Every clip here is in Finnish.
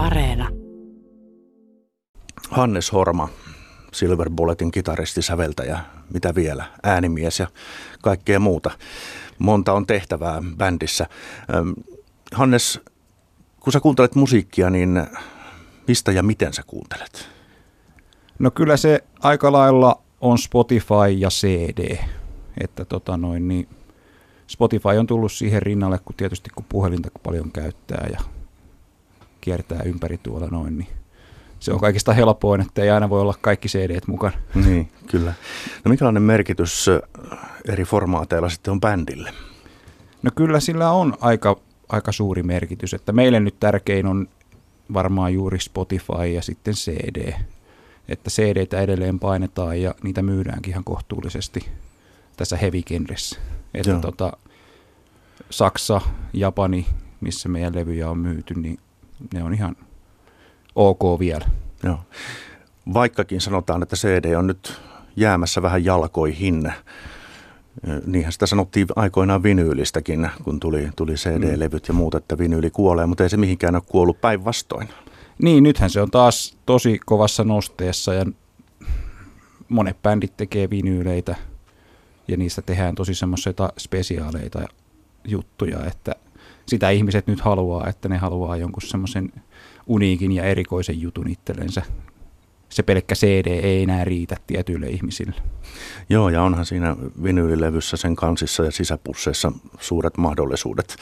Areena. Hannes Horma, Silver Bulletin kitaristi, säveltäjä, mitä vielä, äänimies ja kaikkea muuta. Monta on tehtävää bändissä. Hannes, kun sä kuuntelet musiikkia, niin mistä ja miten sä kuuntelet? No kyllä se aika lailla on Spotify ja CD. Että tota noin, niin Spotify on tullut siihen rinnalle, kun tietysti kun puhelinta paljon käyttää ja kiertää ympäri tuolla noin, niin se on kaikista helpoin, että ei aina voi olla kaikki cd mukana. Niin, kyllä. No minkälainen merkitys eri formaateilla sitten on bändille? No kyllä sillä on aika, aika suuri merkitys, että meille nyt tärkein on varmaan juuri Spotify ja sitten CD. Että cd edelleen painetaan ja niitä myydäänkin ihan kohtuullisesti tässä heavy genressä. Että tota, Saksa, Japani, missä meidän levyjä on myyty, niin ne on ihan ok vielä. Joo. Vaikkakin sanotaan, että CD on nyt jäämässä vähän jalkoihin. Niinhän sitä sanottiin aikoinaan vinyylistäkin, kun tuli, tuli CD-levyt ja muut, että vinyyli kuolee, mutta ei se mihinkään ole kuollut päinvastoin. Niin, nythän se on taas tosi kovassa nosteessa ja monet bändit tekee vinyyleitä ja niistä tehdään tosi semmoisia spesiaaleita juttuja, että sitä ihmiset nyt haluaa, että ne haluaa jonkun semmoisen uniikin ja erikoisen jutun itsellensä. Se pelkkä CD ei enää riitä tietyille ihmisille. Joo, ja onhan siinä vinyylilevyssä sen kansissa ja sisäpusseissa suuret mahdollisuudet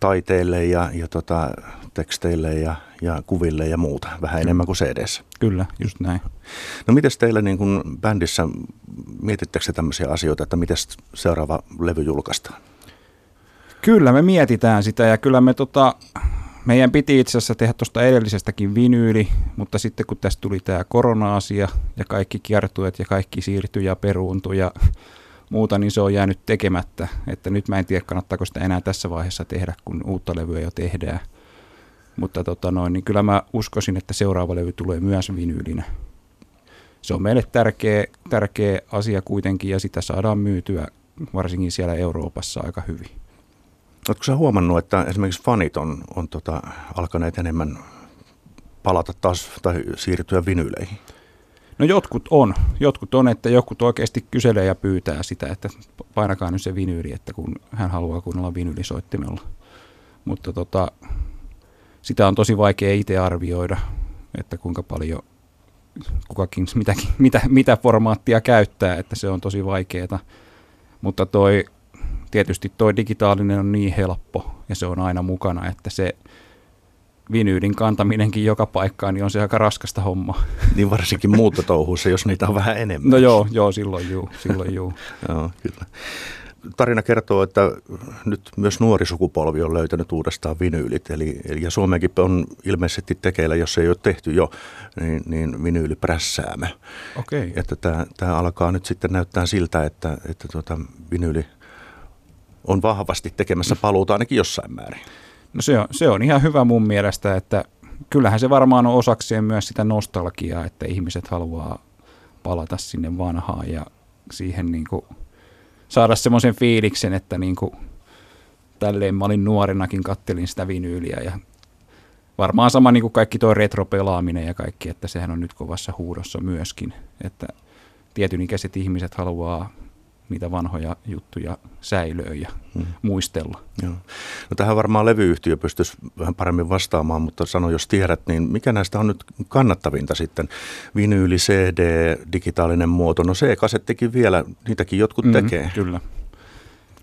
taiteille ja, ja tota, teksteille ja, ja kuville ja muuta, vähän enemmän kuin cd Kyllä, just näin. No miten teillä niin kun bändissä, mietittekö tämmöisiä asioita, että miten seuraava levy julkaistaan? Kyllä, me mietitään sitä ja kyllä me tota, meidän piti itse asiassa tehdä tuosta edellisestäkin vinyyli, mutta sitten kun tästä tuli tämä korona-asia ja kaikki kiertuet ja kaikki siirtyi ja peruuntui ja muuta, niin se on jäänyt tekemättä. Että nyt mä en tiedä, kannattaako sitä enää tässä vaiheessa tehdä, kun uutta levyä jo tehdään. Mutta tota noin, niin kyllä mä uskoisin, että seuraava levy tulee myös vinyylinä. Se on meille tärkeä, tärkeä asia kuitenkin ja sitä saadaan myytyä varsinkin siellä Euroopassa aika hyvin. Oletko sä huomannut, että esimerkiksi fanit on, on tota, alkaneet enemmän palata taas tai siirtyä vinyyleihin? No jotkut on. Jotkut on, että jotkut oikeasti kyselee ja pyytää sitä, että painakaa nyt se vinyyli, että kun hän haluaa kuunnella vinyylisoittimella. Mutta tota, sitä on tosi vaikea itse arvioida, että kuinka paljon kukakin mitäkin, mitä, mitä formaattia käyttää, että se on tosi vaikeaa. Mutta toi tietysti tuo digitaalinen on niin helppo ja se on aina mukana, että se vinyydin kantaminenkin joka paikkaan, niin on se aika raskasta homma. Niin varsinkin muuttotouhuissa, jos niitä on vähän enemmän. No joo, joo silloin juu, silloin juu. joo, kyllä. Tarina kertoo, että nyt myös nuori sukupolvi on löytänyt uudestaan vinyylit, eli, eli ja Suomeenkin on ilmeisesti tekeillä, jos ei ole tehty jo, niin, niin vinyyliprässäämö. Okay. Että tämä, tämä alkaa nyt sitten näyttää siltä, että, että tuota, vinyyli on vahvasti tekemässä paluuta ainakin jossain määrin. No se on, se on ihan hyvä mun mielestä, että kyllähän se varmaan on osakseen myös sitä nostalgiaa, että ihmiset haluaa palata sinne vanhaan ja siihen niin kuin saada semmoisen fiiliksen, että niin kuin tälleen mä olin nuorenakin kattelin sitä vinyyliä ja varmaan sama niin kuin kaikki tuo retropelaaminen ja kaikki, että sehän on nyt kovassa huudossa myöskin, että tietyn ikäiset ihmiset haluaa niitä vanhoja juttuja säilöä ja hmm. muistella. Joo. No tähän varmaan levyyhtiö pystyisi vähän paremmin vastaamaan, mutta sano jos tiedät, niin mikä näistä on nyt kannattavinta sitten? Vinyyli, CD, digitaalinen muoto, no C-kasettikin vielä, niitäkin jotkut mm, tekee. Kyllä.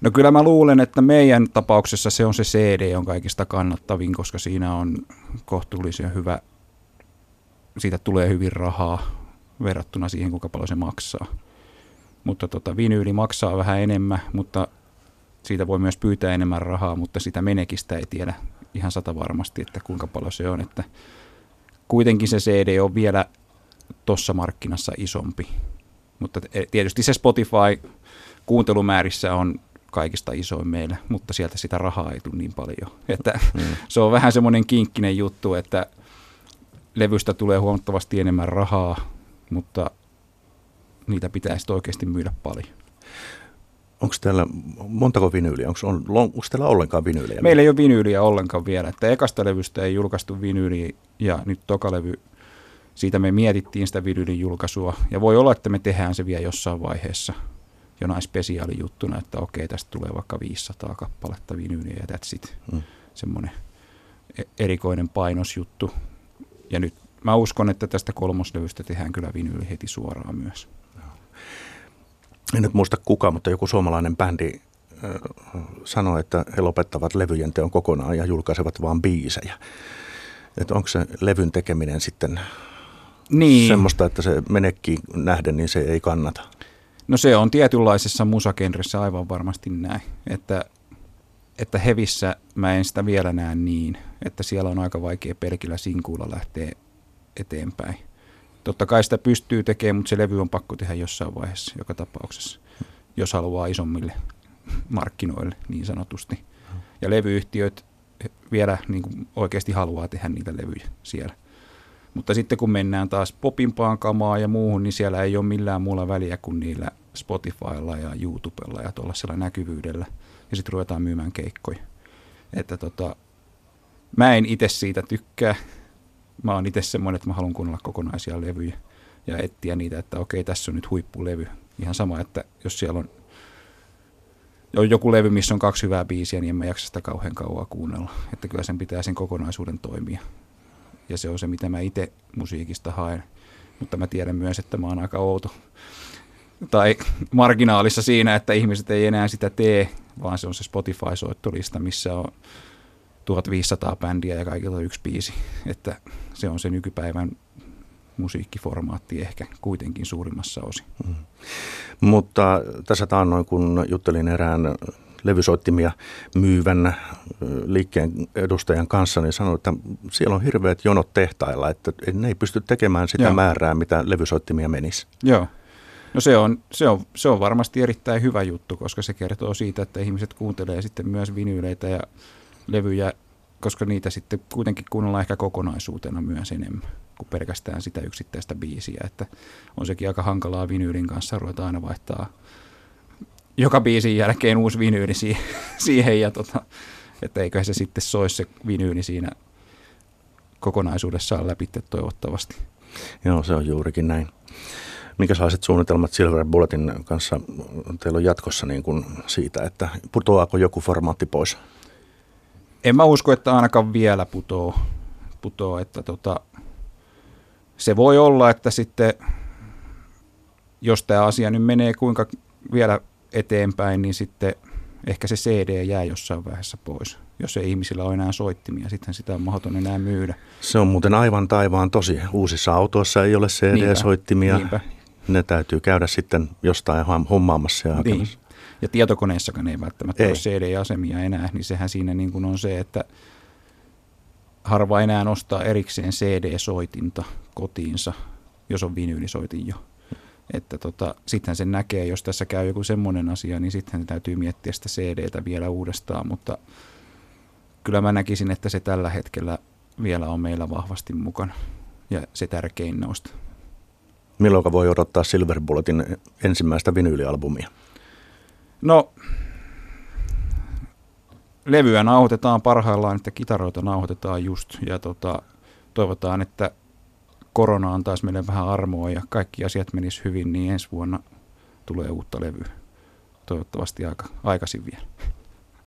No kyllä mä luulen, että meidän tapauksessa se on se CD on kaikista kannattavin, koska siinä on kohtuullisen hyvä, siitä tulee hyvin rahaa verrattuna siihen, kuinka paljon se maksaa mutta tota, vinyyli maksaa vähän enemmän, mutta siitä voi myös pyytää enemmän rahaa, mutta sitä menekistä ei tiedä ihan sata varmasti, että kuinka paljon se on. Että kuitenkin se CD on vielä tuossa markkinassa isompi. Mutta tietysti se Spotify kuuntelumäärissä on kaikista isoin meillä, mutta sieltä sitä rahaa ei tule niin paljon. Että mm. Se on vähän semmoinen kinkkinen juttu, että levystä tulee huomattavasti enemmän rahaa, mutta niitä pitäisi oikeasti myydä paljon. Onko täällä, montako vinyyliä? Onko, on, onko täällä ollenkaan vinyyliä? Meillä ei ole vinyyliä ollenkaan vielä. Että ekasta levystä ei julkaistu vinyyliä ja nyt toka levy, siitä me mietittiin sitä vinyylin julkaisua. Ja voi olla, että me tehdään se vielä jossain vaiheessa jonain spesiaalijuttuna, että okei, tästä tulee vaikka 500 kappaletta vinyyliä ja that's it. Mm. Semmoinen e- erikoinen painosjuttu. Ja nyt mä uskon, että tästä kolmoslevystä tehdään kyllä vinyyli heti suoraan myös en nyt muista kuka, mutta joku suomalainen bändi sanoi, että he lopettavat levyjen teon kokonaan ja julkaisevat vain biisejä. Että onko se levyn tekeminen sitten niin. semmoista, että se menekkiin nähden, niin se ei kannata? No se on tietynlaisessa musakenressä aivan varmasti näin, että, että hevissä mä en sitä vielä näe niin, että siellä on aika vaikea pelkillä sinkuilla lähteä eteenpäin. Totta kai sitä pystyy tekemään, mutta se levy on pakko tehdä jossain vaiheessa joka tapauksessa, jos haluaa isommille markkinoille niin sanotusti. Ja levyyhtiöt vielä niin kuin oikeasti haluaa tehdä niitä levyjä siellä. Mutta sitten kun mennään taas popimpaan kamaa ja muuhun, niin siellä ei ole millään muulla väliä kuin niillä Spotifylla ja YouTubella ja tuollaisella näkyvyydellä. Ja sitten ruvetaan myymään keikkoja. Että tota, mä en itse siitä tykkää mä oon itse semmoinen, että mä haluan kuunnella kokonaisia levyjä ja etsiä niitä, että okei, tässä on nyt huippulevy. Ihan sama, että jos siellä on, joku levy, missä on kaksi hyvää biisiä, niin en mä jaksa sitä kauhean kauan kuunnella. Että kyllä sen pitää sen kokonaisuuden toimia. Ja se on se, mitä mä itse musiikista haen. Mutta mä tiedän myös, että mä oon aika outo tai marginaalissa siinä, että ihmiset ei enää sitä tee, vaan se on se Spotify-soittolista, missä on 1500 bändiä ja kaikilta yksi biisi. Että se on se nykypäivän musiikkiformaatti ehkä kuitenkin suurimmassa osin. Mm. Mutta tässä taannoin, kun juttelin erään levysoittimia myyvän liikkeen edustajan kanssa, niin sanoin, että siellä on hirveät jonot tehtailla, että ne ei pysty tekemään sitä Joo. määrää, mitä levysoittimia menisi. Joo. No se on, se, on, se on varmasti erittäin hyvä juttu, koska se kertoo siitä, että ihmiset kuuntelee sitten myös vinyyleitä ja levyjä, koska niitä sitten kuitenkin kuunnellaan ehkä kokonaisuutena myös enemmän kuin pelkästään sitä yksittäistä biisiä, että on sekin aika hankalaa vinyylin kanssa ruveta aina vaihtaa joka biisin jälkeen uusi vinyyli siihen ja tota, että eikä se sitten soisi se vinyyli siinä kokonaisuudessaan läpi toivottavasti. Joo, se on juurikin näin. Minkälaiset suunnitelmat Silver Bulletin kanssa teillä on jatkossa niin kuin siitä, että putoaako joku formaatti pois? En mä usko, että ainakaan vielä putoo, putoo että tota, se voi olla, että sitten jos tämä asia nyt menee kuinka vielä eteenpäin, niin sitten ehkä se CD jää jossain vaiheessa pois. Jos ei ihmisillä ole enää soittimia, sitten sitä on mahdoton enää myydä. Se on muuten aivan taivaan tosi. Uusissa autoissa ei ole CD-soittimia. Niinpä. Ne täytyy käydä sitten jostain hommaamassa ja niin. hakemassa. Niin ja tietokoneessakaan ei välttämättä ei. ole CD-asemia enää, niin sehän siinä niin kuin on se, että harva enää nostaa erikseen CD-soitinta kotiinsa, jos on vinyylisoitin jo. Että tota, sittenhän sen näkee, jos tässä käy joku semmoinen asia, niin sitten täytyy miettiä sitä CDtä vielä uudestaan, mutta kyllä mä näkisin, että se tällä hetkellä vielä on meillä vahvasti mukana ja se tärkein noista. Milloin voi odottaa Silver Bulletin ensimmäistä vinyylialbumia? No, levyä nauhoitetaan parhaillaan, että kitaroita nauhoitetaan just, ja tota, toivotaan, että korona antaisi meille vähän armoa ja kaikki asiat menis hyvin, niin ensi vuonna tulee uutta levyä. Toivottavasti aika aikaisin vielä.